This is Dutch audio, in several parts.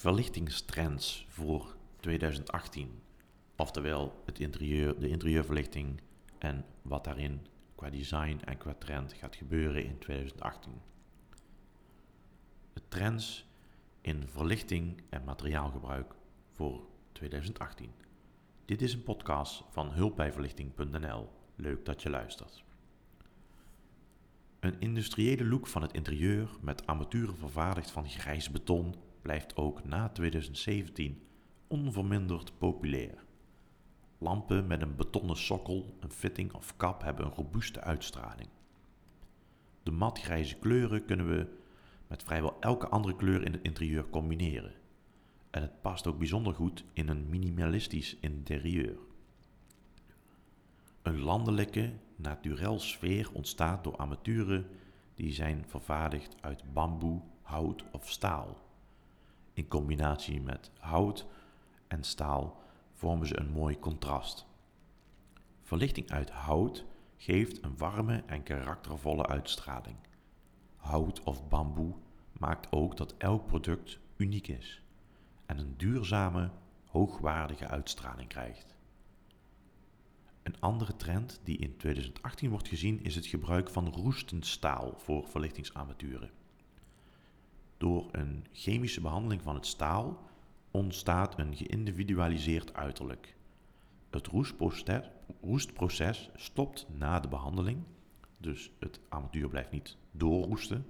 verlichtingstrends voor 2018. Oftewel het interieur, de interieurverlichting en wat daarin qua design en qua trend gaat gebeuren in 2018. De trends in verlichting en materiaalgebruik voor 2018. Dit is een podcast van hulpbijverlichting.nl. Leuk dat je luistert. Een industriële look van het interieur met armaturen vervaardigd van grijs beton blijft ook na 2017 onverminderd populair. Lampen met een betonnen sokkel, een fitting of kap hebben een robuuste uitstraling. De matgrijze kleuren kunnen we met vrijwel elke andere kleur in het interieur combineren. En het past ook bijzonder goed in een minimalistisch interieur. Een landelijke, naturel sfeer ontstaat door armaturen die zijn vervaardigd uit bamboe, hout of staal. In combinatie met hout en staal vormen ze een mooi contrast. Verlichting uit hout geeft een warme en karaktervolle uitstraling. Hout of bamboe maakt ook dat elk product uniek is en een duurzame, hoogwaardige uitstraling krijgt. Een andere trend die in 2018 wordt gezien is het gebruik van roestend staal voor verlichtingsarmaturen. Door een chemische behandeling van het staal ontstaat een geïndividualiseerd uiterlijk. Het roestproces stopt na de behandeling, dus het armatuur blijft niet doorroesten,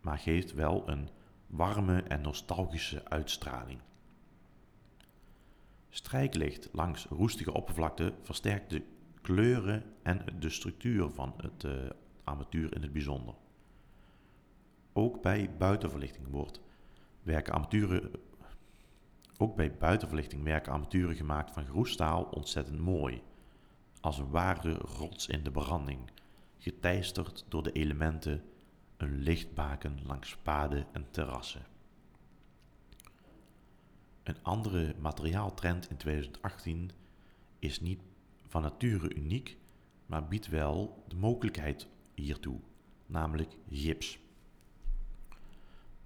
maar geeft wel een warme en nostalgische uitstraling. Strijklicht langs roestige oppervlakte versterkt de kleuren en de structuur van het uh, armatuur in het bijzonder. Ook bij buitenverlichting wordt werken armaturen ook bij buitenverlichting werken armaturen gemaakt van groestaal ontzettend mooi. Als een ware rots in de branding, geteisterd door de elementen, een lichtbaken langs paden en terrassen. Een andere materiaaltrend in 2018 is niet van nature uniek, maar biedt wel de mogelijkheid hiertoe, namelijk gips.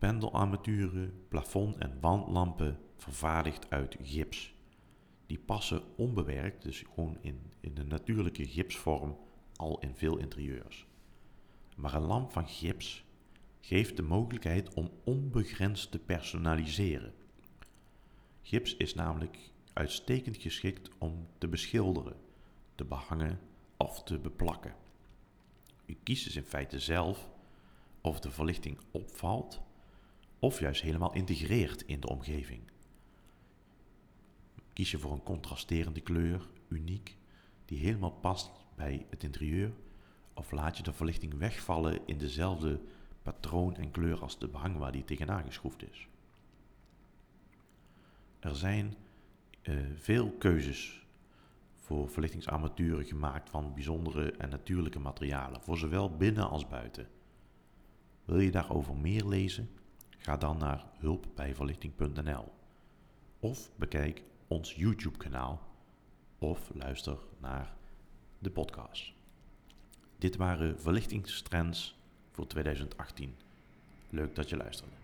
Pendelarmaturen, plafond- en wandlampen vervaardigd uit gips. Die passen onbewerkt, dus gewoon in, in de natuurlijke gipsvorm, al in veel interieurs. Maar een lamp van gips geeft de mogelijkheid om onbegrensd te personaliseren. Gips is namelijk uitstekend geschikt om te beschilderen, te behangen of te beplakken. U kiest dus in feite zelf of de verlichting opvalt of juist helemaal integreert in de omgeving. Kies je voor een contrasterende kleur, uniek, die helemaal past bij het interieur, of laat je de verlichting wegvallen in dezelfde patroon en kleur als de behang waar die tegenaan geschroefd is. Er zijn uh, veel keuzes voor verlichtingsarmaturen gemaakt van bijzondere en natuurlijke materialen, voor zowel binnen als buiten. Wil je daarover meer lezen? Ga dan naar hulpbijverlichting.nl of bekijk ons YouTube-kanaal of luister naar de podcast. Dit waren verlichtingstrends voor 2018. Leuk dat je luisterde.